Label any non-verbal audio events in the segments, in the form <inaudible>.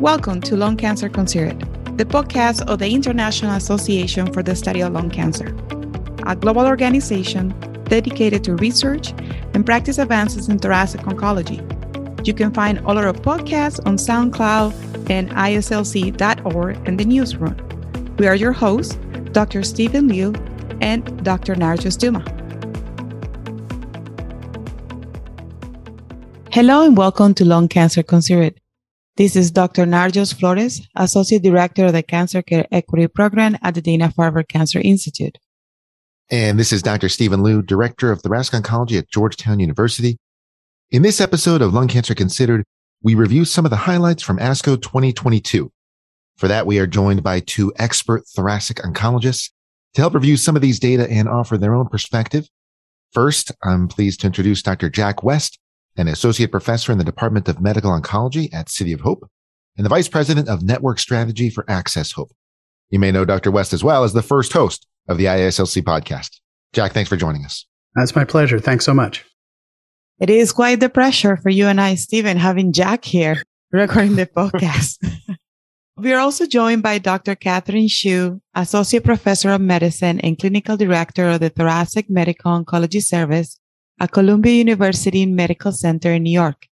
Welcome to Lung Cancer Considered, the podcast of the International Association for the Study of Lung Cancer, a global organization dedicated to research and practice advances in thoracic oncology. You can find all our podcasts on SoundCloud and IASLC.org in the newsroom. We are your hosts, Dr. Stephen Liu and Dr. Narjust Duma. Hello and welcome to Lung Cancer Considered. This is Dr. Narjust Flores, Associate Director of the Cancer Care Equity Program at the Dana-Farber Cancer Institute. And this is Dr. Stephen Liu, Director of Thoracic Oncology at Georgetown University. In this episode of Lung Cancer Considered, we review some of the highlights from ASCO 2022. For that, we are joined by two expert thoracic oncologists to help review some of these data and offer their own perspective. First, I'm pleased to introduce Dr. Jack West, an associate professor in the Department of Medical Oncology at City of Hope, and the vice president of network strategy for Access Hope. You may know Dr. West as well as the first host of the IASLC podcast. Jack, thanks for joining us. That's my pleasure. Thanks so much. It is quite the pressure for you and I, Stephen, having Jack here <laughs> recording the podcast. <laughs> we are also joined by Dr. Catherine Shu, Associate Professor of Medicine and Clinical Director of the Thoracic Medical Oncology Service at Columbia University Medical Center in New York.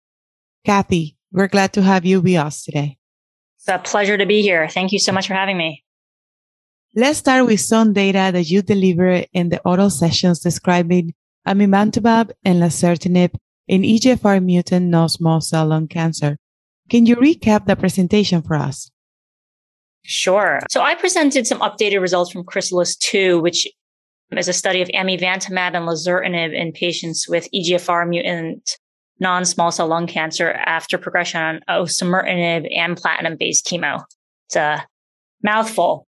Kathy, we're glad to have you with us today. It's a pleasure to be here. Thank you so much for having me. Let's start with some data that you delivered in the oral sessions describing amivantamab and lazertinib in EGFR mutant non-small cell lung cancer. Can you recap the presentation for us? Sure. So I presented some updated results from Chrysalis 2, which is a study of amivantamab and lazertinib in patients with EGFR mutant non-small cell lung cancer after progression on osimertinib and platinum-based chemo. It's a mouthful.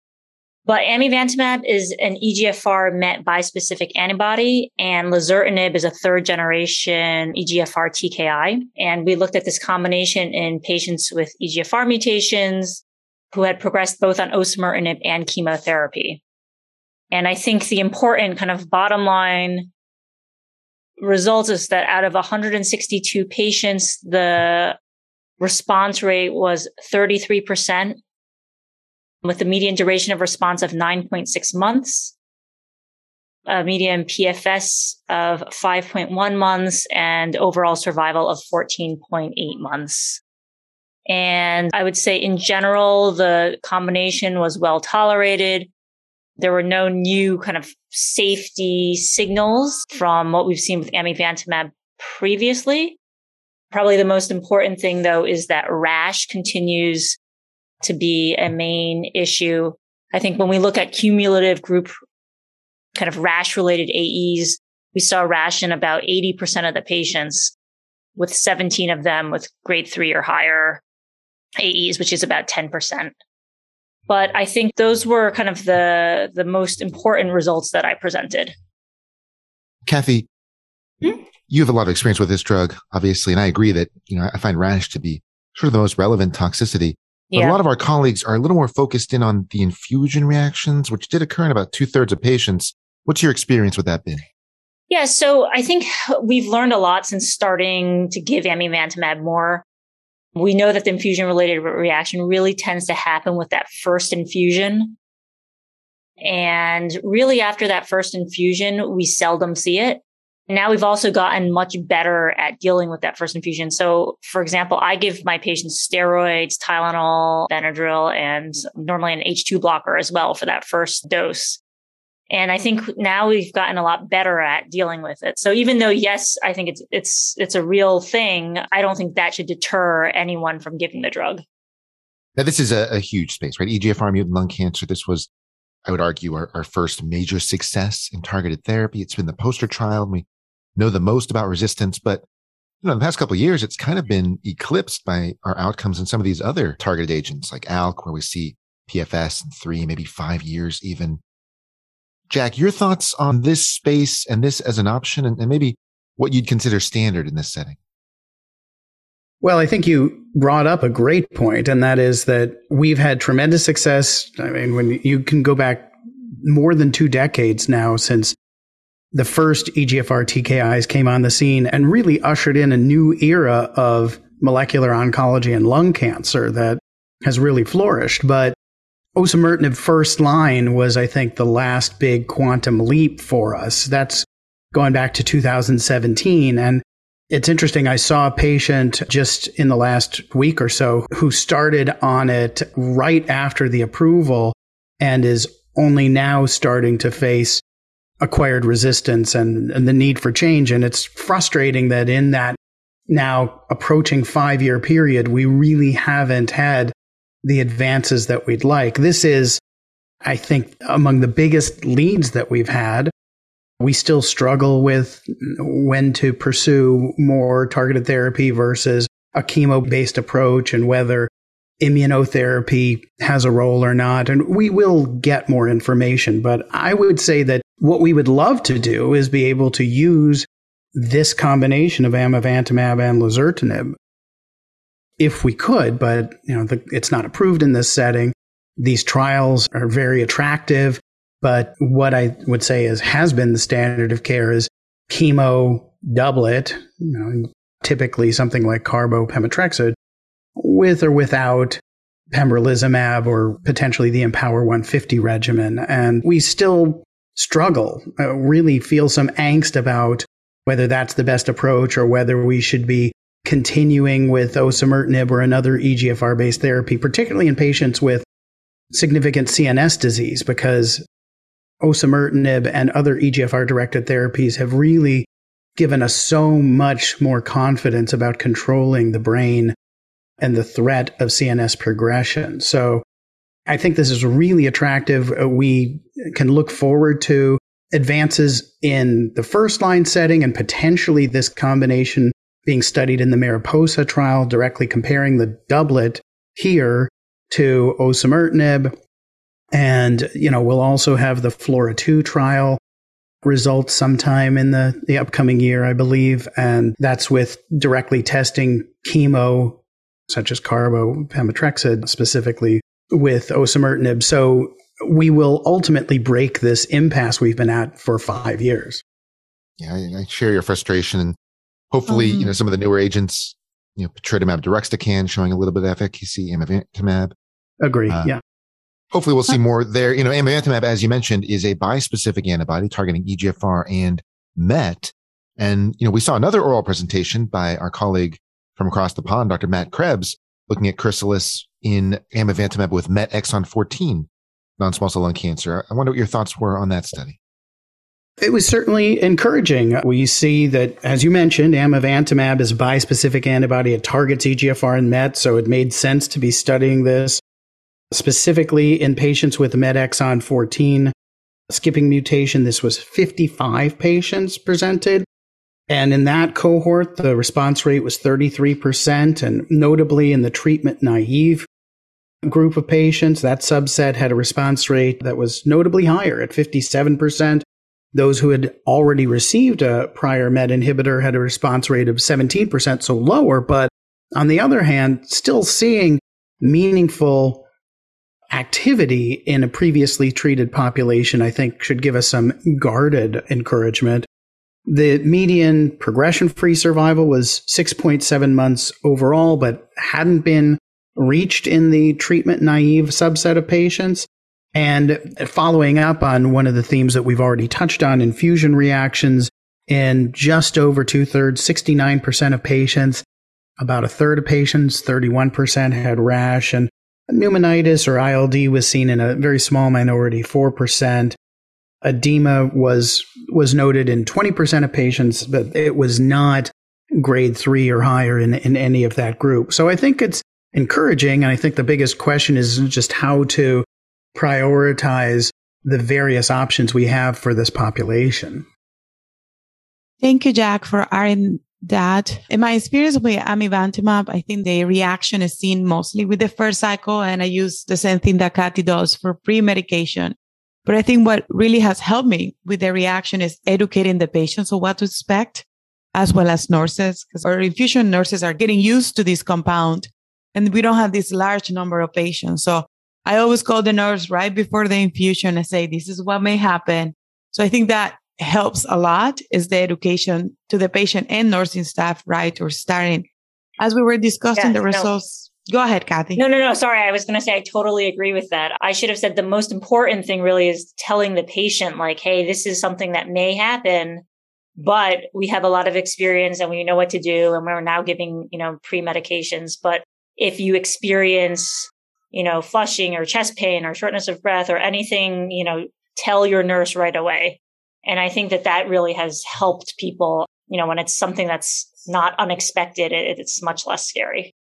But amivantamab is an EGFR MET bispecific antibody, and lazertinib is a third generation EGFR TKI. And we looked at this combination in patients with EGFR mutations who had progressed both on osimertinib and chemotherapy. And I think the important kind of bottom line result is that out of 162 patients, the response rate was 33% with a median duration of response of 9.6 months, a median PFS of 5.1 months and overall survival of 14.8 months. And I would say in general, the combination was well tolerated. There were no new kind of safety signals from what we've seen with amivantamab previously. Probably the most important thing though is that rash continues to be a main issue. I think when we look at cumulative group kind of rash related AEs, we saw rash in about 80% of the patients with 17 of them with grade three or higher AEs, which is about 10%. But I think those were kind of the the most important results that I presented. Kathy, hmm? you have a lot of experience with this drug, obviously, and I agree that you know I find rash to be sort of the most relevant toxicity. But yeah. a lot of our colleagues are a little more focused in on the infusion reactions, which did occur in about two thirds of patients. What's your experience with that been? Yeah, so I think we've learned a lot since starting to give amivantamab more we know that the infusion related reaction really tends to happen with that first infusion. And really after that first infusion, we seldom see it. Now we've also gotten much better at dealing with that first infusion. So, for example, I give my patients steroids, Tylenol, Benadryl, and normally an H2 blocker as well for that first dose. And I think now we've gotten a lot better at dealing with it. So even though, yes, I think it's, it's, it's a real thing, I don't think that should deter anyone from giving the drug. Now, this is a, a huge space, right? EGFR mutant lung cancer. This was, I would argue, our, our first major success in targeted therapy. It's been the poster child. We know the most about resistance, but you know, in the past couple of years, it's kind of been eclipsed by our outcomes in some of these other targeted agents like ALK, where we see PFS in three, maybe five years even. Jack, your thoughts on this space and this as an option and, and maybe what you'd consider standard in this setting? Well, I think you brought up a great point, and that is that we've had tremendous success. I mean, when you can go back more than two decades now since the first EGFR TKIs came on the scene and really ushered in a new era of molecular oncology and lung cancer that has really flourished. But osimertinib first line was, I think, the last big quantum leap for us. That's going back to 2017. And it's interesting. I saw a patient just in the last week or so who started on it right after the approval and is only now starting to face acquired resistance and, and the need for change. And it's frustrating that in that now approaching five year period, we really haven't had the advances that we'd like. This is, I think, among the biggest leads that we've had we still struggle with when to pursue more targeted therapy versus a chemo based approach and whether immunotherapy has a role or not. And we will get more information. But I would say that what we would love to do is be able to use this combination of amivantamab and lazertinib if we could, but you know, the, it's not approved in this setting. These trials are very attractive. But what I would say is has been the standard of care is chemo doublet, you know, typically something like carbopemetrexed, with or without pembrolizumab or potentially the IMpower 150 regimen. And we still struggle, uh, really feel some angst about whether that's the best approach or whether we should be continuing with osimertinib or another EGFR based therapy, particularly in patients with significant CNS disease, because osimertinib and other EGFR directed therapies have really given us so much more confidence about controlling the brain and the threat of CNS progression. So I think this is really attractive. Uh, we can look forward to advances in the first line setting and potentially this combination being studied in the Mariposa trial, directly comparing the doublet here to osimertinib and, you know, we'll also have the FLAURA 2 trial results sometime in the, the upcoming year, I believe. And that's with directly testing chemo, such as carbo, specifically with osimertinib. So we will ultimately break this impasse we've been at for five years. Yeah, I, I share your frustration. Hopefully, um, you know, some of the newer agents, you know, patritumab deruxtecan showing a little bit of efficacy, amivantamab. Agree. Uh, yeah hopefully we'll see more there. You know, amivantamab, as you mentioned, is a bispecific antibody targeting EGFR and MET. And, you know, we saw another oral presentation by our colleague from across the pond, Dr. Matt Krebs, looking at Chrysalis in amivantamab with MET exon 14 non-small cell lung cancer. I wonder what your thoughts were on that study. It was certainly encouraging. We see that, as you mentioned, amivantamab is a bispecific antibody. It targets EGFR and MET, so it made sense to be studying this specifically in patients with MET exon 14 skipping mutation. This was 55 patients presented. And in that cohort, the response rate was 33%. And notably in the treatment naive group of patients, that subset had a response rate that was notably higher at 57%. Those who had already received a prior MET inhibitor had a response rate of 17%, so lower. But on the other hand, still seeing meaningful activity in a previously treated population, I think should give us some guarded encouragement. The median progression free survival was 6.7 months overall, but hadn't been reached in the treatment naive subset of patients. And following up on one of the themes that we've already touched on, infusion reactions in just over two thirds, 69% of patients, about a third of patients, 31% had rash. And Pneumonitis or ILD was seen in a very small minority, 4%. Edema was was noted in 20% of patients, but it was not grade 3 or higher in, in any of that group. So I think it's encouraging and I think the biggest question is just how to prioritize the various options we have for this population. Thank you, Jack, for adding that in my experience with amivantamab, I think the reaction is seen mostly with the first cycle. And I use the same thing that Kathy does for pre-medication. But I think what really has helped me with the reaction is educating the patients on what to expect, as well as nurses, because our infusion nurses are getting used to this compound and we don't have this large number of patients. So I always call the nurse right before the infusion and say, this is what may happen. So I think that helps a lot is the education to the patient and nursing staff, right? Or starting as we were discussing yes, the results Go ahead, Kathy. No, no, no. Sorry. I was going to say I totally agree with that. I should have said the most important thing really is telling the patient, like, hey, this is something that may happen, but we have a lot of experience and we know what to do. And we're now giving, you know, pre medications. But if you experience, you know, flushing or chest pain or shortness of breath or anything, you know, tell your nurse right away. And I think that that really has helped people, you know, when it's something that's not unexpected, it, it's much less scary.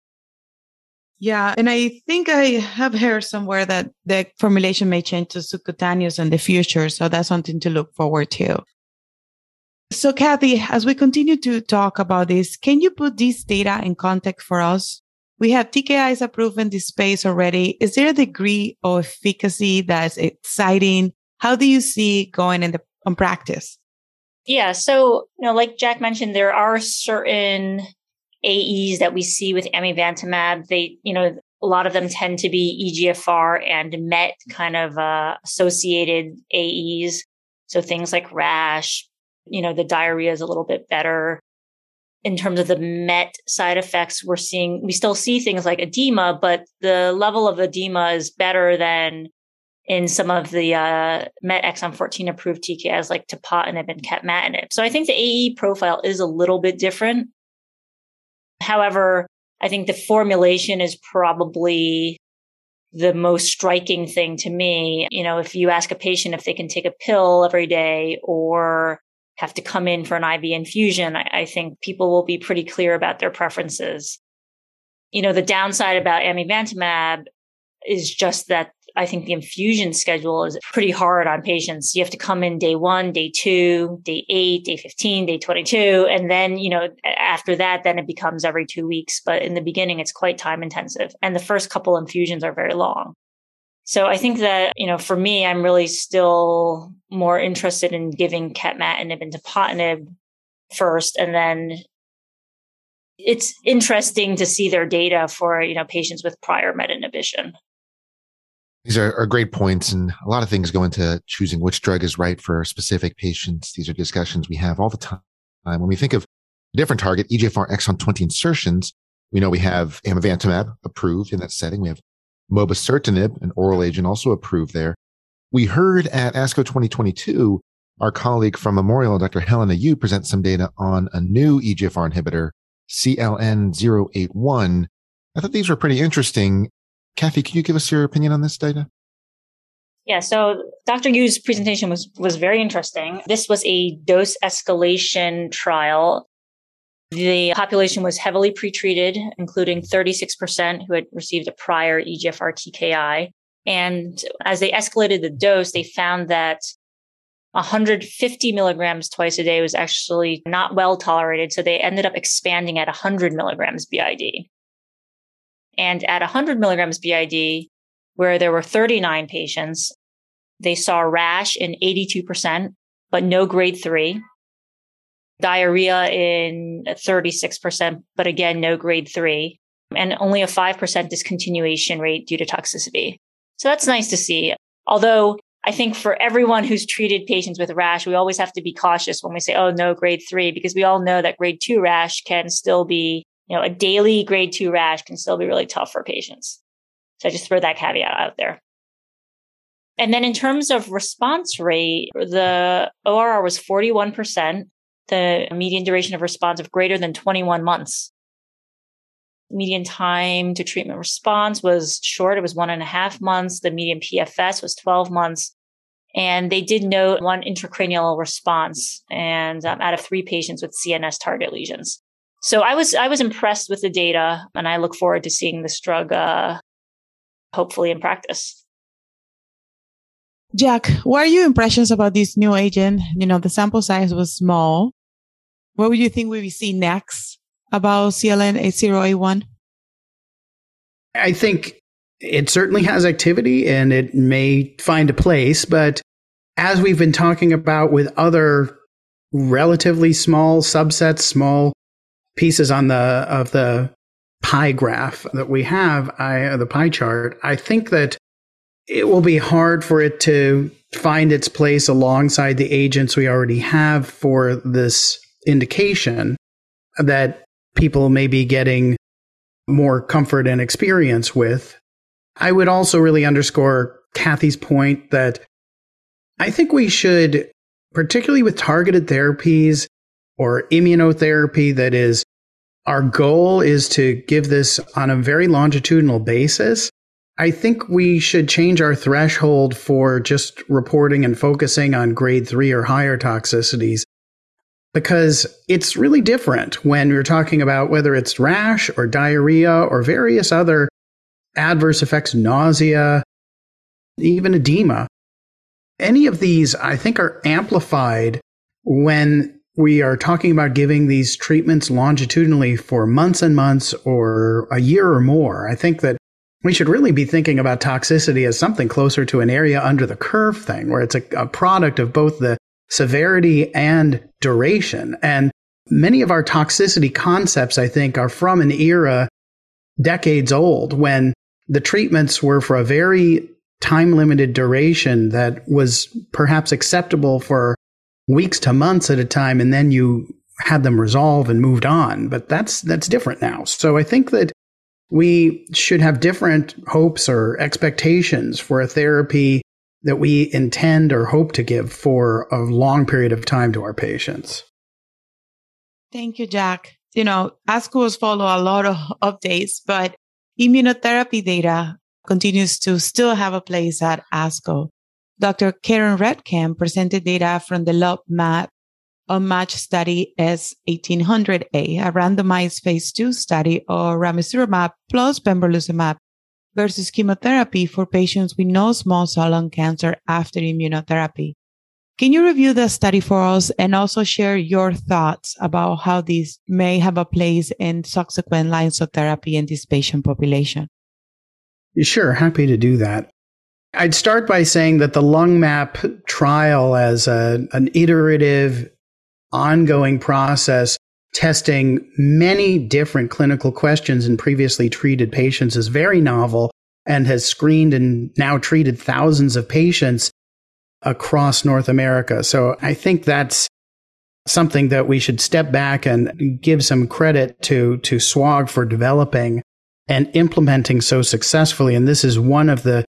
Yeah. And I think I have heard somewhere that the formulation may change to subcutaneous in the future. So that's something to look forward to. So, Kathy, as we continue to talk about this, can you put this data in context for us? We have TKIs approved in this space already. Is there a degree of efficacy that's exciting? How do you see going in the on practice? Yeah. So, you know, like Jack mentioned, there are certain AEs that we see with amivantamab. They, you know, a lot of them tend to be EGFR and MET kind of uh, associated AEs. So things like rash, you know, the diarrhea is a little bit better. In terms of the MET side effects, we're seeing, we still see things like edema, but the level of edema is better than in some of the uh, MET exon 14 approved TKIs like tepotinib and capmatinib. So I think the AE profile is a little bit different. However, I think the formulation is probably the most striking thing to me. You know, if you ask a patient if they can take a pill every day or have to come in for an IV infusion, I, I think people will be pretty clear about their preferences. You know, the downside about amivantamab is just that I think the infusion schedule is pretty hard on patients. You have to come in day one, day two, day eight, day 15, day 22. And then, you know, after that, then it becomes every two weeks. But in the beginning, it's quite time intensive. And the first couple infusions are very long. So I think that, you know, for me, I'm really still more interested in giving capmatinib and tepotinib first. And then it's interesting to see their data for, you know, patients with prior MET inhibition. These are, are, great points, and a lot of things go into choosing which drug is right for specific patients. These are discussions we have all the time. When we think of a different target, EGFR exon 20 insertions, we know we have amivantamab approved in that setting. We have mobocertinib, an oral agent also approved there. We heard at ASCO 2022, our colleague from Memorial, Dr. Helena Yu, present some data on a new EGFR inhibitor, CLN081. I thought these were pretty interesting Kathy, can you give us your opinion on this data? Yeah, so Dr. Yu's presentation was was very interesting. This was a dose escalation trial. The population was heavily pretreated, including 36% who had received a prior EGFR TKI. And as they escalated the dose, they found that 150 milligrams twice a day was actually not well tolerated. So they ended up expanding at 100 milligrams BID. And at 100 milligrams BID, where there were 39 patients, they saw rash in 82%, but no grade three. Diarrhea in 36%, but again, no grade three. And only a 5% discontinuation rate due to toxicity. So that's nice to see. Although I think for everyone who's treated patients with rash, we always have to be cautious when we say, oh, no, grade three, because we all know that grade two rash can still be you know, a daily grade two rash can still be really tough for patients. So I just throw that caveat out there. And then in terms of response rate, the ORR was 41%, the median duration of response of greater than 21 months. Median time to treatment response was short. It was one and a half months. The median PFS was 12 months. And they did note one intracranial response and um, out of three patients with CNS target lesions. So I was I was impressed with the data, and I look forward to seeing this drug, uh, hopefully in practice. Jack, what are your impressions about this new agent? You know, the sample size was small. What would you think we will see next about CLN 8081? I think it certainly has activity and it may find a place, but as we've been talking about with other relatively small subsets, small pieces on the of the pie graph that we have, I, the pie chart, I think that it will be hard for it to find its place alongside the agents we already have for this indication that people may be getting more comfort and experience with. I would also really underscore Kathy's point that I think we should, particularly with targeted therapies or immunotherapy, that is, our goal is to give this on a very longitudinal basis. I think we should change our threshold for just reporting and focusing on grade three or higher toxicities because it's really different when you're talking about whether it's rash or diarrhea or various other adverse effects, nausea, even edema. Any of these, I think, are amplified when we are talking about giving these treatments longitudinally for months and months or a year or more. I think that we should really be thinking about toxicity as something closer to an area under the curve thing, where it's a, a product of both the severity and duration. And many of our toxicity concepts, I think, are from an era decades old when the treatments were for a very time limited duration that was perhaps acceptable for weeks to months at a time. And then you had them resolve and moved on. But that's, that's different now. So I think that we should have different hopes or expectations for a therapy that we intend or hope to give for a long period of time to our patients. Thank you, Jack. You know, ASCOs follow a lot of updates, but immunotherapy data continues to still have a place at ASCO. Dr. Karen Reckamp presented data from the LungMap Unmatched study S1800A, a randomized phase two study of ramucirumab plus pembrolizumab versus chemotherapy for patients with no small cell lung cancer after immunotherapy. Can you review the study for us and also share your thoughts about how this may have a place in subsequent lines of therapy in this patient population? Sure, happy to do that. I'd start by saying that the LungMap trial as a, an iterative ongoing process testing many different clinical questions in previously treated patients is very novel and has screened and now treated thousands of patients across North America. So I think that's something that we should step back and give some credit to, to SWOG for developing and implementing so successfully. And this is one of the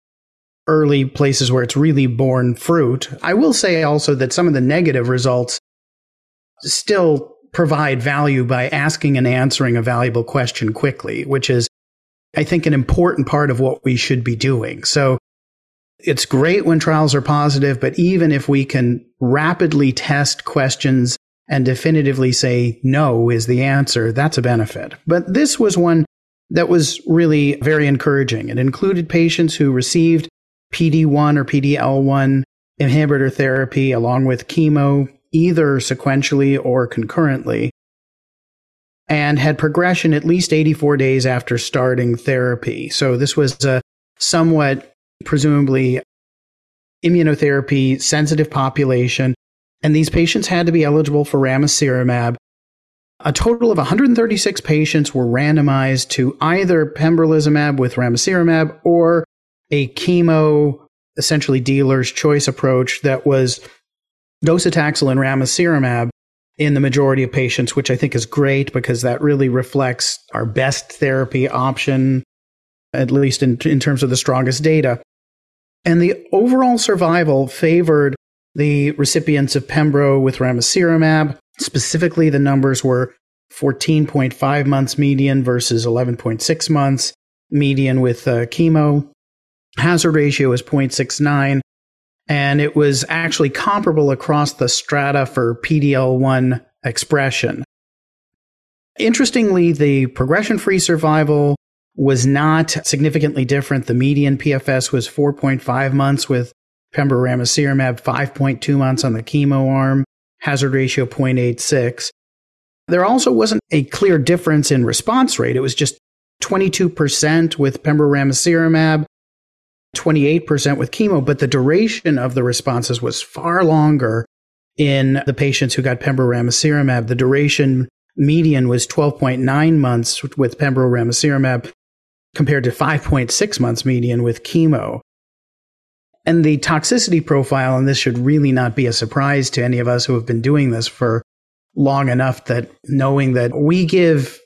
early places where it's really borne fruit. I will say also that some of the negative results still provide value by asking and answering a valuable question quickly, which is, I think, an important part of what we should be doing. So it's great when trials are positive, but even if we can rapidly test questions and definitively say no is the answer, that's a benefit. But this was one that was really very encouraging. It included patients who received PD1 or PDL1 inhibitor therapy along with chemo either sequentially or concurrently, and had progression at least 84 days after starting therapy. So this was a somewhat, presumably, immunotherapy sensitive population. And these patients had to be eligible for ramucirumab. A total of 136 patients were randomized to either pembrolizumab with ramucirumab or a chemo, essentially dealer's choice approach that was docetaxel and ramucirumab in the majority of patients, which I think is great because that really reflects our best therapy option, at least in, in terms of the strongest data. And the overall survival favored the recipients of Pembro with ramucirumab. Specifically, the numbers were 14.5 months median versus 11.6 months median with uh, chemo. Hazard ratio is 0.69 and it was actually comparable across the strata for PDL1 expression. Interestingly, the progression free survival was not significantly different. The median PFS was 4.5 months with pembrolizumab, 5.2 months on the chemo arm, hazard ratio 0.86. There also wasn't a clear difference in response rate. It was just 22% with pembrolizumab 28% with chemo, but the duration of the responses was far longer in the patients who got pembrolizumab. The duration median was 12.9 months with pembrolizumab compared to 5.6 months median with chemo. And the toxicity profile, and this should really not be a surprise to any of us who have been doing this for long enough that knowing that we give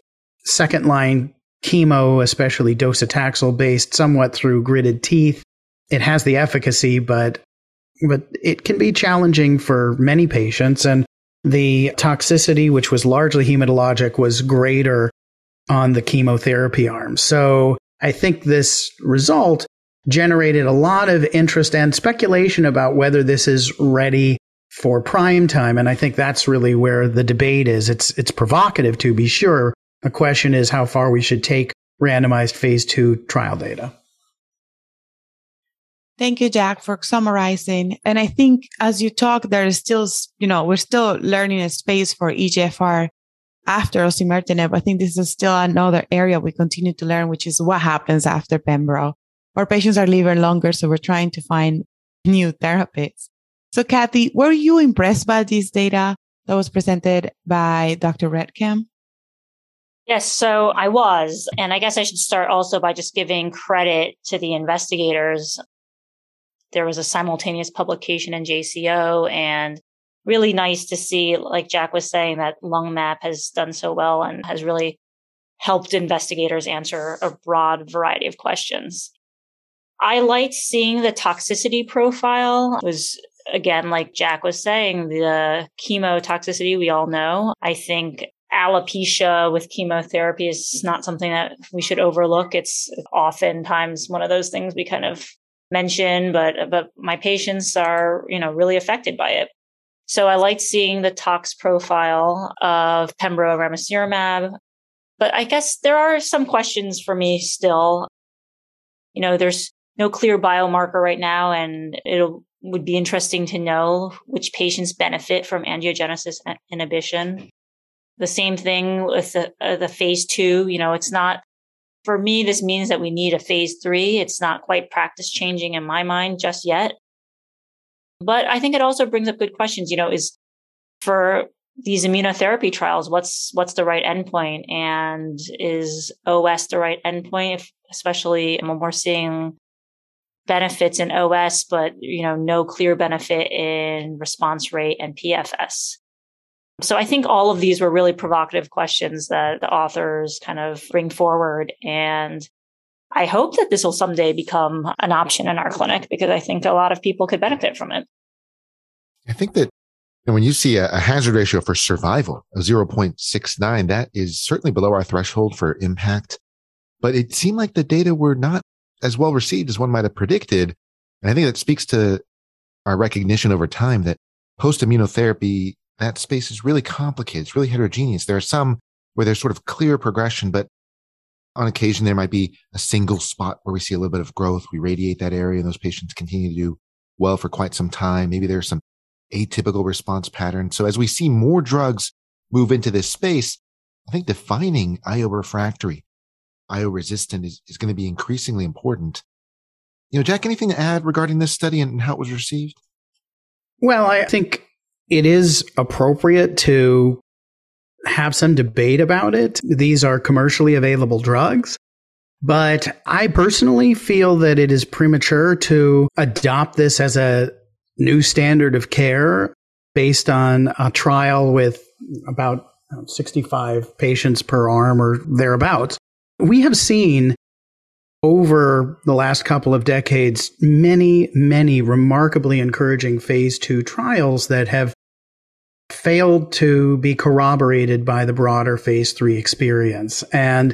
second line chemo, especially docetaxel based, somewhat through gritted teeth. It has the efficacy, but but it can be challenging for many patients. And the toxicity, which was largely hematologic, was greater on the chemotherapy arm. So I think this result generated a lot of interest and speculation about whether this is ready for prime time. And I think that's really where the debate is. It's, it's provocative to be sure. The question is how far we should take randomized phase two trial data. Thank you, Jack, for summarizing. And I think as you talk, there is still, you know, we're still learning a space for EGFR after osimertinib. I think this is still another area we continue to learn, which is what happens after Pembro. Our patients are living longer, so we're trying to find new therapies. So, Kathy, were you impressed by this data that was presented by Dr. Reckamp? Yes, so I was. And I guess I should start also by just giving credit to the investigators there was a simultaneous publication in JCO and really nice to see, like Jack was saying, that LungMap has done so well and has really helped investigators answer a broad variety of questions. I liked seeing the toxicity profile. It was again, like Jack was saying, the chemo toxicity we all know. I think alopecia with chemotherapy is not something that we should overlook. It's oftentimes one of those things we kind of mention, but but my patients are you know really affected by it. So I liked seeing the tox profile of Pembro ramucirumab, but I guess there are some questions for me still. You know, there's no clear biomarker right now, and it would be interesting to know which patients benefit from angiogenesis inhibition. The same thing with the, uh, the phase two. You know, it's not for me, this means that we need a phase three. It's not quite practice changing in my mind just yet. But I think it also brings up good questions. You know, is for these immunotherapy trials, what's what's the right endpoint, and is OS the right endpoint? If, especially when we're seeing benefits in OS, but you know, no clear benefit in response rate and PFS. So I think all of these were really provocative questions that the authors kind of bring forward. And I hope that this will someday become an option in our clinic because I think a lot of people could benefit from it. I think that when you see a, hazard ratio for survival of 0.69, that is certainly below our threshold for impact. But it seemed like the data were not as well received as one might have predicted. And I think that speaks to our recognition over time that post immunotherapy that space is really complicated. It's really heterogeneous. There are some where there's sort of clear progression, but on occasion there might be a single spot where we see a little bit of growth. We radiate that area and those patients continue to do well for quite some time. Maybe there's some atypical response pattern. So as we see more drugs move into this space, I think defining IO refractory, IO resistant is, is going to be increasingly important. You know, Jack, anything to add regarding this study and how it was received? Well, I think it is appropriate to have some debate about it. These are commercially available drugs. But I personally feel that it is premature to adopt this as a new standard of care based on a trial with about 65 patients per arm or thereabouts. We have seen over the last couple of decades many, many remarkably encouraging phase two trials that have failed to be corroborated by the broader phase three experience. And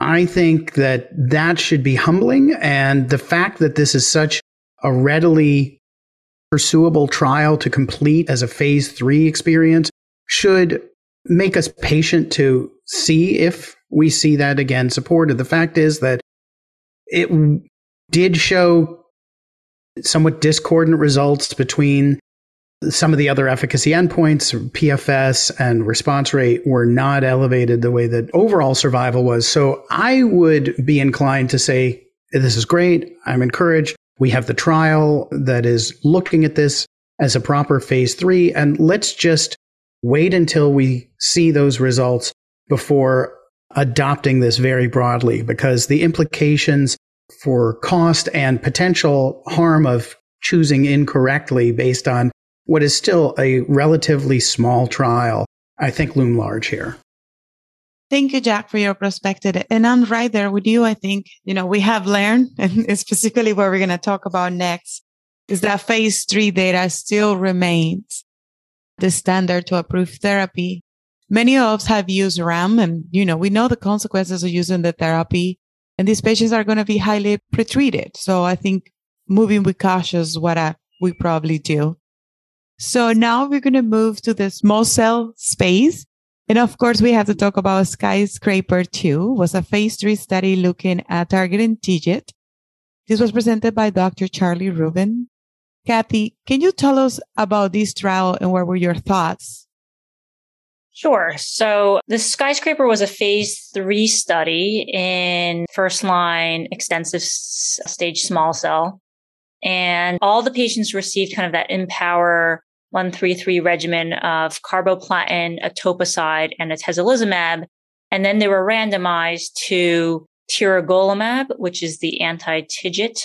I think that that should be humbling. And the fact that this is such a readily pursuable trial to complete as a phase three experience should make us patient to see if we see that again supported. The fact is that it did show somewhat discordant results between some of the other efficacy endpoints, PFS and response rate, were not elevated the way that overall survival was. So I would be inclined to say, this is great. I'm encouraged. We have the trial that is looking at this as a proper phase three. And let's just wait until we see those results before adopting this very broadly because the implications for cost and potential harm of choosing incorrectly based on what is still a relatively small trial, I think loom large here. Thank you, Jack, for your perspective. And um, I'm right there with you. I think, you know, we have learned, <laughs> and specifically what we're going to talk about next is that phase three data still remains the standard to approve therapy. Many of us have used RAM and, you know, we know the consequences of using the therapy and these patients are going to be highly pretreated. So I think moving with caution is what I, we probably do. So now we're going to move to the small cell space. And of course, we have to talk about Skyscraper 2 was a phase three study looking at targeting TIGIT. This was presented by Dr. Charlie Rudin. Kathy, can you tell us about this trial and what were your thoughts? Sure. So the skyscraper was a phase three study in first line extensive stage small cell. And all the patients received kind of that IMpower 133 regimen of carboplatin, etoposide, and atezolizumab. And then they were randomized to tiragolumab, which is the anti-TIGIT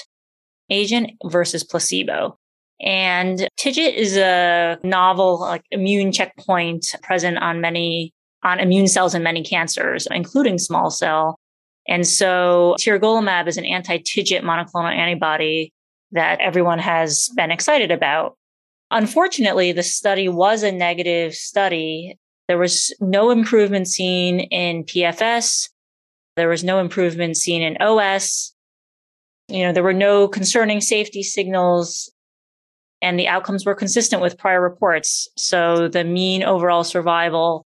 agent versus placebo. And TIGIT is a novel like immune checkpoint present on many on immune cells in many cancers, including small cell. And so tiragolumab is an anti-TIGIT monoclonal antibody that everyone has been excited about. Unfortunately, the study was a negative study. There was no improvement seen in PFS. There was no improvement seen in OS. You know, there were no concerning safety signals and the outcomes were consistent with prior reports. So the mean overall survival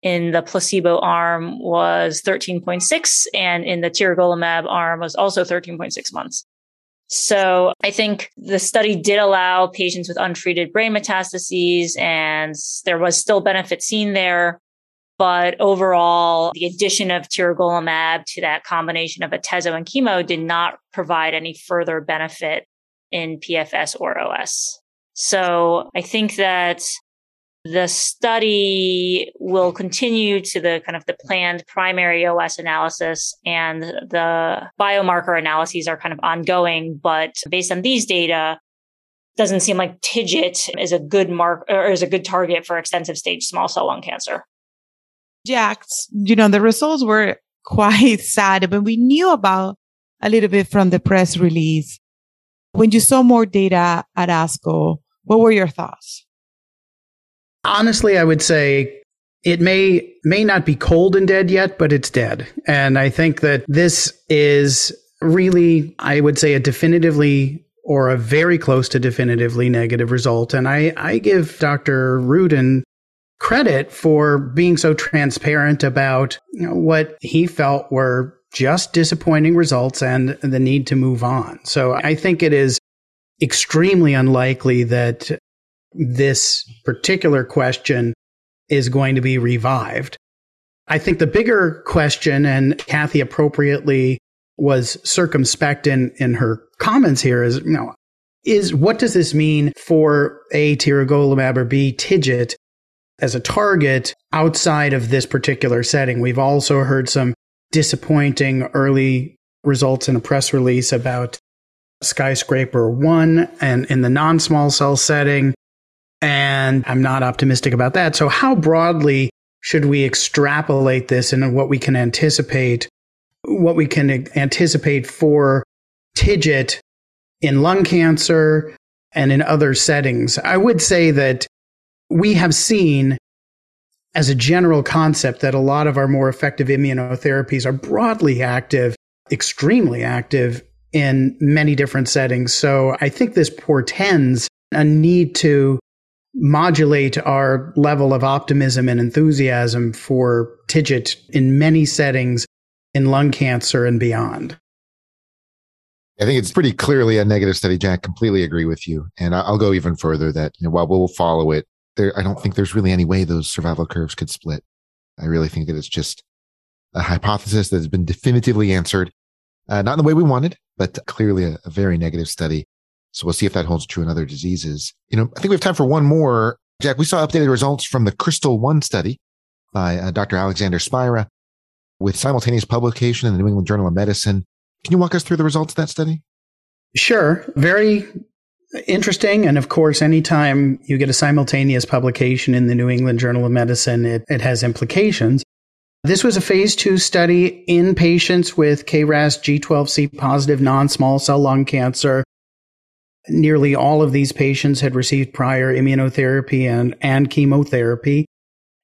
in the placebo arm was 13.6 and in the tiragolumab arm was also 13.6 months. So I think the study did allow patients with untreated brain metastases and there was still benefit seen there. But overall, the addition of tiragolumab to that combination of atezo and chemo did not provide any further benefit in PFS or OS. So I think that the study will continue to the kind of the planned primary OS analysis and the biomarker analyses are kind of ongoing. But based on these data, doesn't seem like TIGIT is a good mark or is a good target for extensive stage small cell lung cancer. Jack, you know, the results were <laughs> quite sad, but we knew about a little bit from the press release. When you saw more data at ASCO, what were your thoughts? Honestly, I would say it may may not be cold and dead yet, but it's dead. And I think that this is really, I would say, a definitively or a very close to definitively negative result. And I, I give Dr. Rudin credit for being so transparent about you know, what he felt were just disappointing results and the need to move on. So I think it is extremely unlikely that this particular question is going to be revived. I think the bigger question, and Kathy appropriately was circumspect in, in her comments here, is you know, is what does this mean for A, tiragolumab or B, TIGIT as a target outside of this particular setting? We've also heard some disappointing early results in a press release about skyscraper one and in the non small cell setting. And I'm not optimistic about that. So, how broadly should we extrapolate this and what we can anticipate, what we can anticipate for TIGIT in lung cancer and in other settings? I would say that we have seen as a general concept that a lot of our more effective immunotherapies are broadly active, extremely active in many different settings. So I think this portends a need to modulate our level of optimism and enthusiasm for TIGIT in many settings in lung cancer and beyond. I think it's pretty clearly a negative study, Jack. Completely agree with you. And I'll go even further that you know, while we'll follow it, there, I don't think there's really any way those survival curves could split. I really think that it's just a hypothesis that has been definitively answered, uh, not in the way we wanted, but clearly a, a very negative study. So we'll see if that holds true in other diseases. You know, I think we have time for one more. Jack, we saw updated results from the KRYSTAL One study by uh, Dr. Alexander Spira with simultaneous publication in the New England Journal of Medicine. Can you walk us through the results of that study? Sure. Very interesting. And of course, anytime you get a simultaneous publication in the New England Journal of Medicine, it, it has implications. This was a phase two study in patients with KRAS G12C positive non small cell lung cancer. Nearly all of these patients had received prior immunotherapy and, and chemotherapy.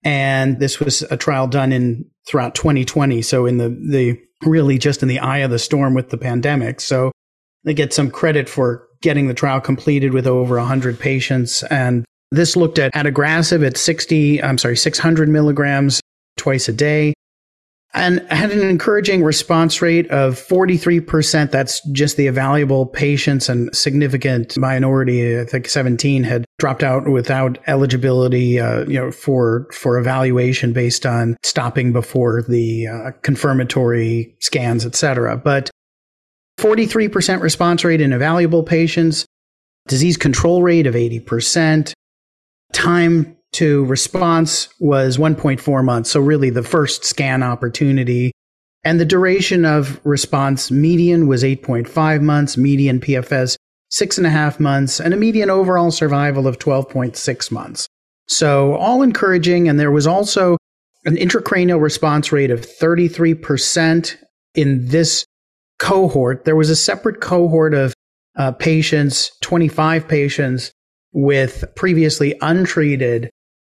And this was a trial done in throughout 2020. So in the, the really just in the eye of the storm with the pandemic. So they get some credit for getting the trial completed with over 100 patients. And this looked at adagrasib at 60, I'm sorry, 600 milligrams twice a day and had an encouraging response rate of 43%. That's just the evaluable patients and significant minority. I think 17 had dropped out without eligibility, uh, you know, for, for evaluation based on stopping before the uh, confirmatory scans, et cetera. But 43% response rate in evaluable patients, disease control rate of 80%, time to response was 1.4 months. So really the first scan opportunity. And the duration of response median was 8.5 months, median PFS six and a half months, and a median overall survival of 12.6 months. So all encouraging. And there was also an intracranial response rate of 33% in this cohort. There was a separate cohort of uh, patients, 25 patients with previously untreated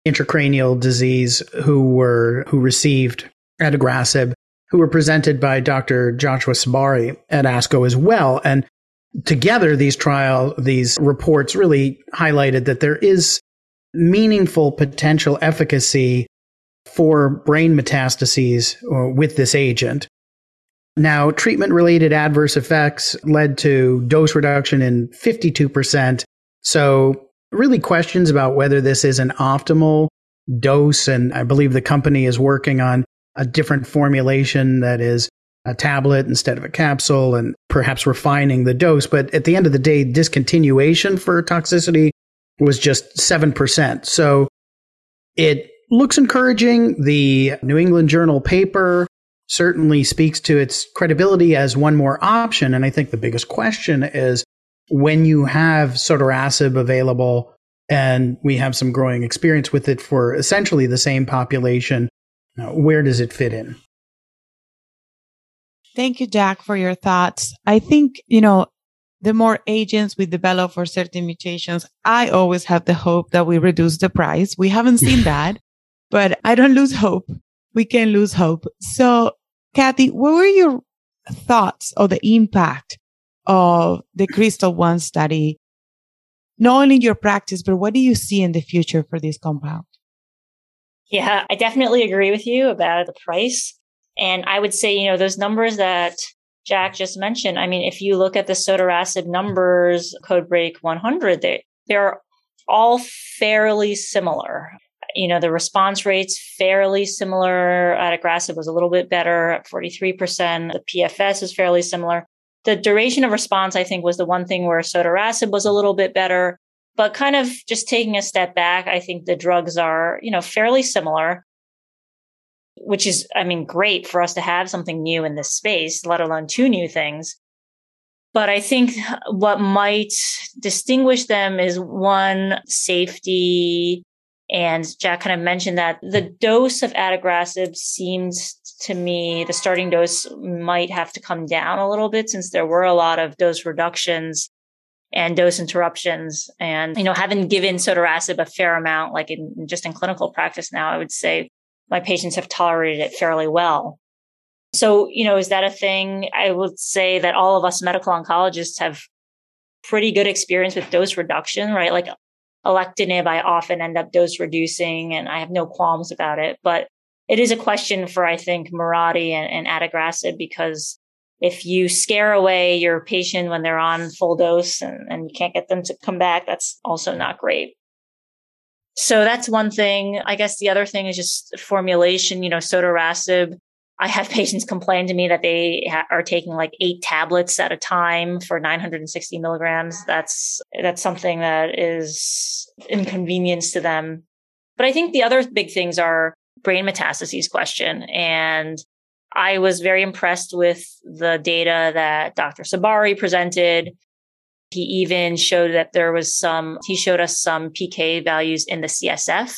intracranial disease who were who received adagrasib, who were presented by Dr. Joshua Sabari at ASCO as well. And together, these trial these reports really highlighted that there is meaningful potential efficacy for brain metastases uh, with this agent. Now, treatment related adverse effects led to dose reduction in 52%. So really questions about whether this is an optimal dose. And I believe the company is working on a different formulation that is a tablet instead of a capsule and perhaps refining the dose. But at the end of the day, discontinuation for toxicity was just 7%. So it looks encouraging. The New England Journal paper certainly speaks to its credibility as one more option. And I think the biggest question is when you have sotorasib available and we have some growing experience with it for essentially the same population, uh, where does it fit in? Thank you, Jack, for your thoughts. I think, you know, the more agents we develop for certain mutations, I always have the hope that we reduce the price. We haven't seen <laughs> that, but I don't lose hope. We can lose hope. So, Kathy, what were your thoughts of the impact of the KRYSTAL One study, not only in your practice, but what do you see in the future for this compound? Yeah, I definitely agree with you about the price. And I would say, you know, those numbers that Jack just mentioned, I mean, if you look at the sotorasib numbers, CodeBreaK 100, they, they're all fairly similar. You know, the response rates fairly similar. Adagrasib was a little bit better at 43%. The PFS is fairly similar. The duration of response, I think, was the one thing where sotorasib was a little bit better. But kind of just taking a step back, I think the drugs are, you know, fairly similar, which is, I mean, great for us to have something new in this space, let alone two new things. But I think what might distinguish them is one safety. And Jack kind of mentioned that the dose of adagrasib seems to me, the starting dose might have to come down a little bit since there were a lot of dose reductions and dose interruptions. And, you know, having given sotorasib a fair amount, like in just in clinical practice now, I would say my patients have tolerated it fairly well. So, you know, is that a thing? I would say that all of us medical oncologists have pretty good experience with dose reduction, right? Like alectinib, I often end up dose reducing and I have no qualms about it. But it is a question for, I think, Mirati and, and adagrasib because if you scare away your patient when they're on full dose and, and you can't get them to come back, that's also not great. So that's one thing. I guess the other thing is just formulation, you know, sotorasib. I have <laughs> patients complain to me that they ha- are taking like eight tablets at a time for 960 milligrams. That's, that's something that is inconvenience to them. But I think the other big things are brain metastases question. And I was very impressed with the data that Dr. Sabari presented. He even showed that there was some, he showed us some PK values in the CSF.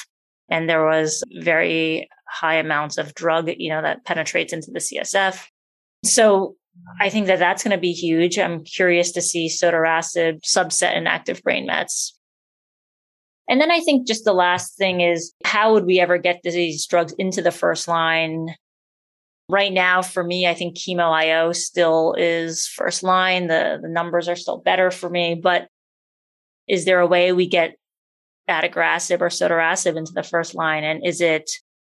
And there was very high amounts of drug, you know, that penetrates into the CSF. So I think that that's going to be huge. I'm curious to see sotorasib subset in active brain mets. And then I think just the last thing is how would we ever get these drugs into the first line? Right now, for me, I think chemo IO still is first line. The, the numbers are still better for me, but is there a way we get adagrasib or sotorasib into the first line? And is it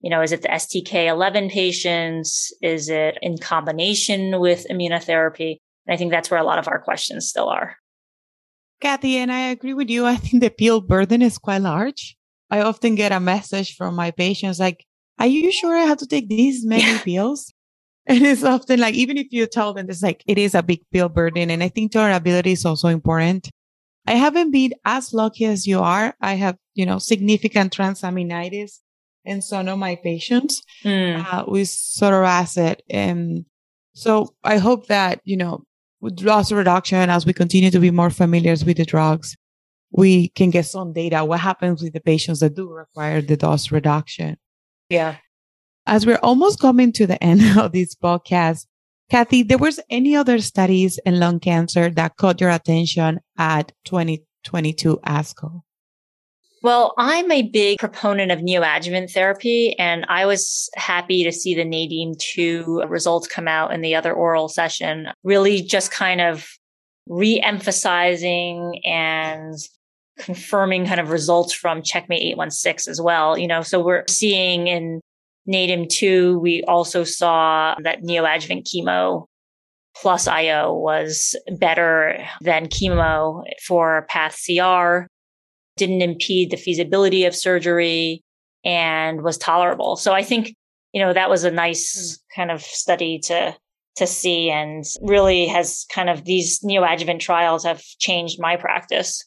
you know, is it the STK11 patients? Is it in combination with immunotherapy? And I think that's where a lot of our questions still are. Kathy, and I agree with you. I think the pill burden is quite large. I often get a message from my patients like, are you sure I have to take these many yeah. <laughs> pills? And it's often like, even if you tell them it's like, it is a big pill burden. And I think tolerability is also important. I haven't been as lucky as you are. I have, you know, significant transaminitis in some of my patients mm. uh, with sotorasib. And so I hope that, you know, with loss reduction, as we continue to be more familiar with the drugs, we can get some data. What happens with the patients that do require the dose reduction? Yeah. As we're almost coming to the <laughs> end of this podcast, Kathy, there was any other studies in lung cancer that caught your attention at 2022 ASCO? Well, I'm a big proponent of neoadjuvant therapy, and I was happy to see the NADIM 2 results come out in the other oral session, really just kind of re emphasizing and confirming kind of results from Checkmate 816 as well. You know, so we're seeing in NADIM 2, we also saw that neoadjuvant chemo plus IO was better than chemo for path CR didn't impede the feasibility of surgery and was tolerable. So I think, you know, that was a nice kind of study to to see and really has kind of these neoadjuvant trials have changed my practice.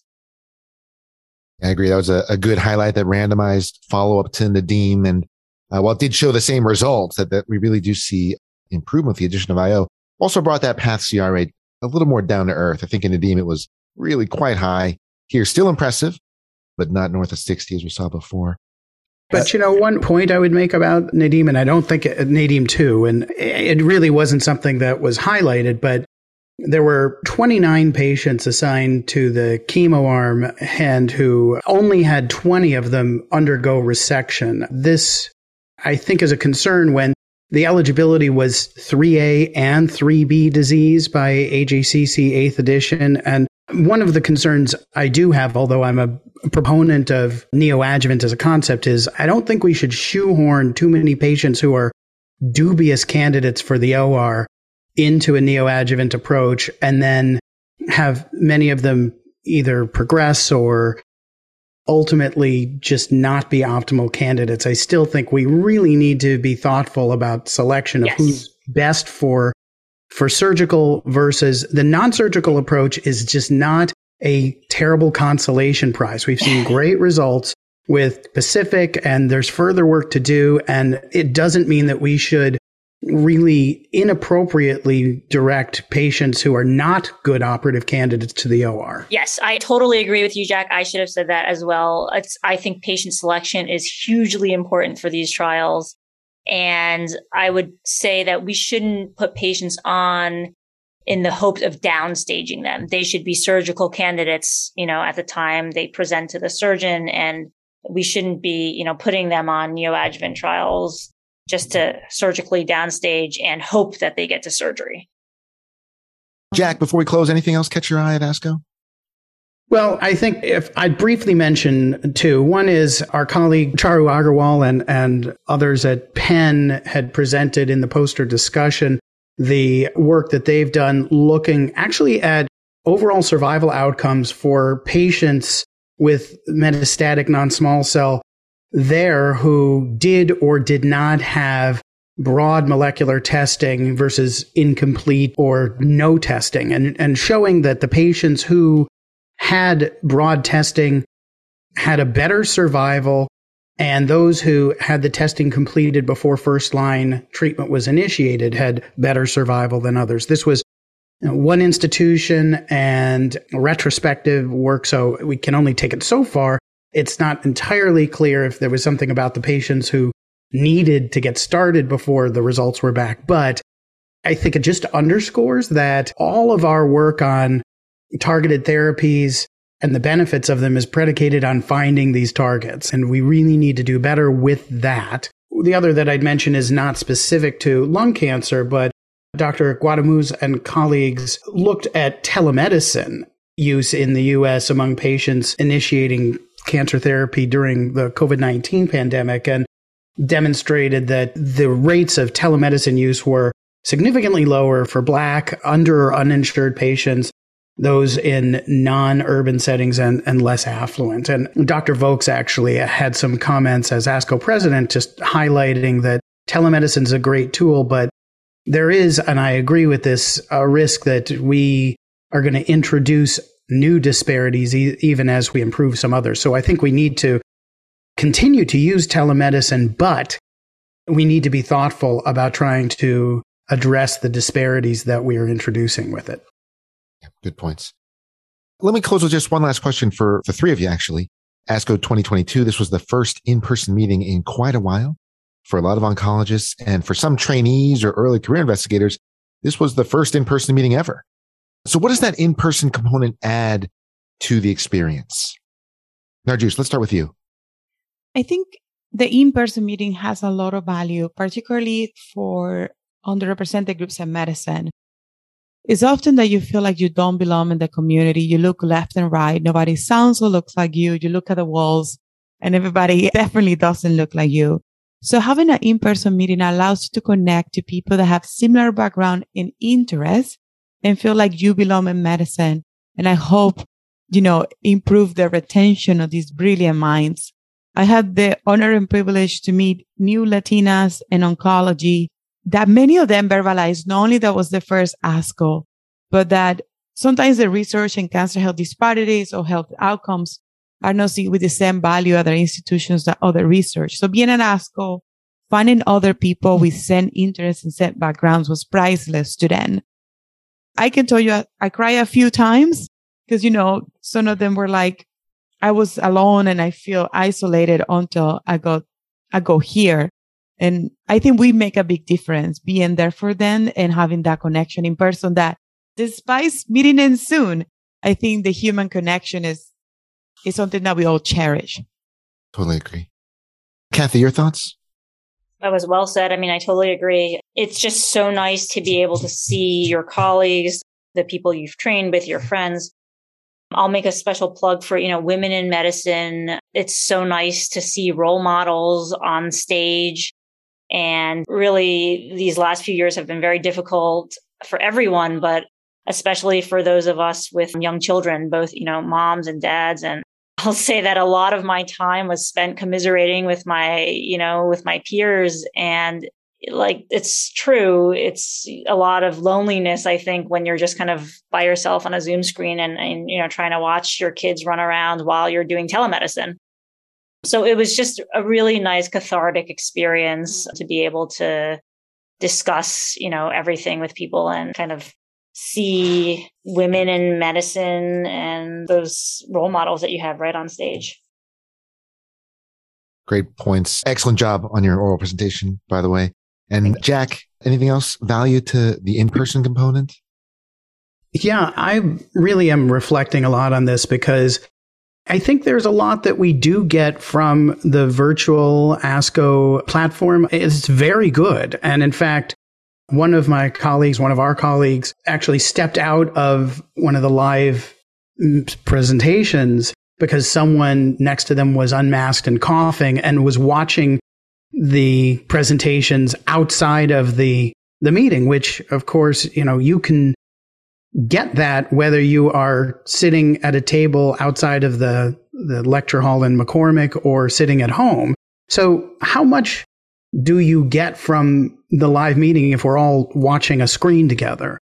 I agree. That was a, a good highlight that randomized follow up to Nadim. And uh, while it did show the same results that, that we really do see improvement with the addition of IO, also brought that path CR rate a little more down to earth. I think in Nadim, it was really quite high. Here, still impressive, but not north of 60 as we saw before. But you know, one point I would make about Nadim, and I don't think it, Nadim 2, and it really wasn't something that was highlighted, but there were 29 patients assigned to the chemo arm and who only had 20 of them undergo resection. This, I think, is a concern when the eligibility was 3A and 3B disease by AJCC 8th edition. And one of the concerns I do have, although I'm a proponent of neoadjuvant as a concept, is I don't think we should shoehorn too many patients who are dubious candidates for the OR into a neoadjuvant approach and then have many of them either progress or ultimately just not be optimal candidates. I still think we really need to be thoughtful about selection of yes. who's best for for surgical versus the non-surgical approach is just not a terrible consolation prize. We've seen <laughs> great results with Pacific and there's further work to do. And it doesn't mean that we should really inappropriately direct patients who are not good operative candidates to the OR. Yes, I totally agree with you, Jack. I should have said that as well. It's, I think patient selection is hugely important for these trials. And I would say that we shouldn't put patients on in the hopes of downstaging them. They should be surgical candidates, you know, at the time they present to the surgeon and we shouldn't be, you know, putting them on neoadjuvant trials just to surgically downstage and hope that they get to surgery. Jack, before we close, anything else catch your eye at ASCO? Well, I think if I briefly mention two, one is our colleague Charu Aggarwal and, and others at Penn had presented in the poster discussion the work that they've done looking actually at overall survival outcomes for patients with metastatic non-small cell there who did or did not have broad molecular testing versus incomplete or no testing and, and showing that the patients who had broad testing had a better survival and those who had the testing completed before first line treatment was initiated had better survival than others. This was one institution and retrospective work, so we can only take it so far. It's not entirely clear if there was something about the patients who needed to get started before the results were back. But I think it just underscores that all of our work on targeted therapies and the benefits of them is predicated on finding these targets. And we really need to do better with that. The other that I'd mention is not specific to lung cancer, but Dr. Guadamuz and colleagues looked at telemedicine use in the US among patients initiating cancer therapy during the COVID 19 pandemic and demonstrated that the rates of telemedicine use were significantly lower for Black, under uninsured patients, those in non urban settings and, and less affluent. And Dr. Vokes actually had some comments as ASCO president, just highlighting that telemedicine is a great tool, but there is, and I agree with this, a risk that we are going to introduce new disparities e- even as we improve some others. So I think we need to continue to use telemedicine, but we need to be thoughtful about trying to address the disparities that we are introducing with it. Yeah, good points. Let me close with just one last question for the three of you, actually. ASCO 2022, this was the first in person meeting in quite a while for a lot of oncologists. And for some trainees or early career investigators, this was the first in person meeting ever. So, what does that in person component add to the experience? Narjust, let's start with you. I think the in person meeting has a lot of value, particularly for underrepresented groups in medicine. It's often that you feel like you don't belong in the community. You look left and right. Nobody sounds or looks like you. You look at the walls and everybody <laughs> definitely doesn't look like you. So having an in-person meeting allows you to connect to people that have similar background and interests and feel like you belong in medicine. And I hope, you know, improve the retention of these brilliant minds. I had the honor and privilege to meet new Latinas in oncology that many of them verbalized not only that was the first ASCO, but that sometimes the research in cancer health disparities or health outcomes are not seen with the same value at other institutions that other research. So being an ASCO, finding other people with same interests and same backgrounds was priceless to them. I can tell you, I, I cry a few times because, you know, some of them were like, I was alone and I feel isolated until I got, I go here. And I think we make a big difference being there for them and having that connection in person that despite meeting them soon, I think the human connection is is something that we all cherish. Totally agree. Kathy, your thoughts? That was well said. I mean, I totally agree. It's just so nice to be able to see your colleagues, the people you've trained with, your friends. I'll make a special plug for, you know, women in medicine. It's so nice to see role models on stage. And really, these last few years have been very difficult for everyone, but especially for those of us with young children, both, you know, moms and dads. And <laughs> I'll say that a lot of my time was spent commiserating with my, you know, with my peers. And like, it's true. It's a lot of loneliness, I think, when you're just kind of by yourself on a Zoom screen and, and, you know, trying to watch your kids run around while you're doing telemedicine. So it was just a really nice cathartic experience to be able to discuss, you know, everything with people and kind of see women in medicine and those role models that you have right on stage. Great points. Excellent job on your oral presentation, by the way. And Jack, anything else value to the in person component? Yeah, I really am reflecting a lot on this because I think there's a lot that we do get from the virtual ASCO platform. It's very good. And in fact, one of my colleagues, one of our colleagues, actually stepped out of one of the live presentations because someone next to them was unmasked and coughing and was watching the presentations outside of the the meeting which of course you know you can get that whether you are sitting at a table outside of the the lecture hall in McCormick or sitting at home so how much do you get from the live meeting if we're all watching a screen together?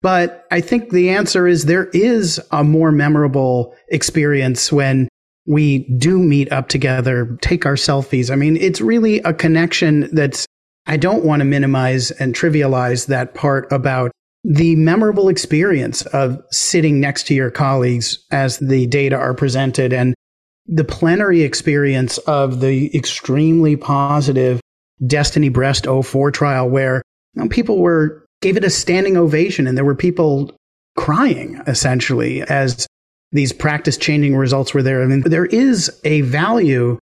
But I think the answer is there is a more memorable experience when we do meet up together, take our selfies. I mean, it's really a connection that's, I don't want to minimize and trivialize that part about the memorable experience of sitting next to your colleagues as the data are presented and the plenary experience of the extremely positive Destiny Breast 04 trial where you know, people were gave it a standing ovation and there were people crying essentially as these practice changing results were there. I mean, there is a value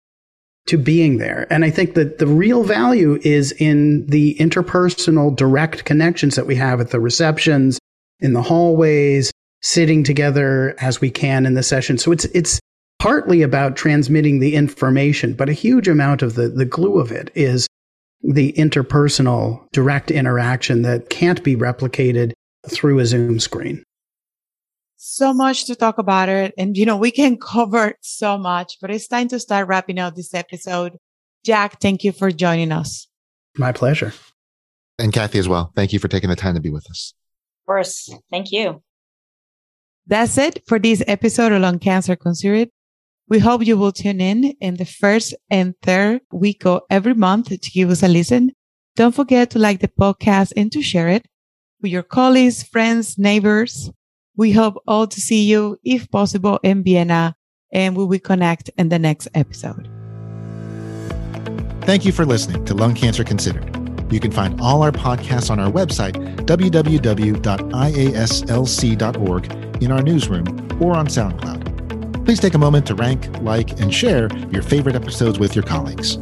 to being there. And I think that the real value is in the interpersonal direct connections that we have at the receptions, in the hallways, sitting together as we can in the session. So it's, it's partly about transmitting the information, but a huge amount of the, the glue of it is the interpersonal direct interaction that can't be replicated through a Zoom screen. So much to talk about it. And, you know, we can <laughs> cover so much, but it's time to start wrapping up this episode. Jack, thank you for joining us. My pleasure. And Kathy as well. Thank you for taking the time to be with us. Of course. Thank you. That's it for this episode of Lung Cancer Considered. We hope you will tune in in the first and third week of every month to give us a listen. Don't forget to like the podcast and to share it with your colleagues, friends, neighbors. We hope all to see you, if possible, in Vienna, and we will connect in the next episode. Thank you for listening to Lung Cancer Considered. You can find all our podcasts on our website, www.iaslc.org, in our newsroom, or on SoundCloud please take a moment to rank, like, and share your favorite episodes with your colleagues.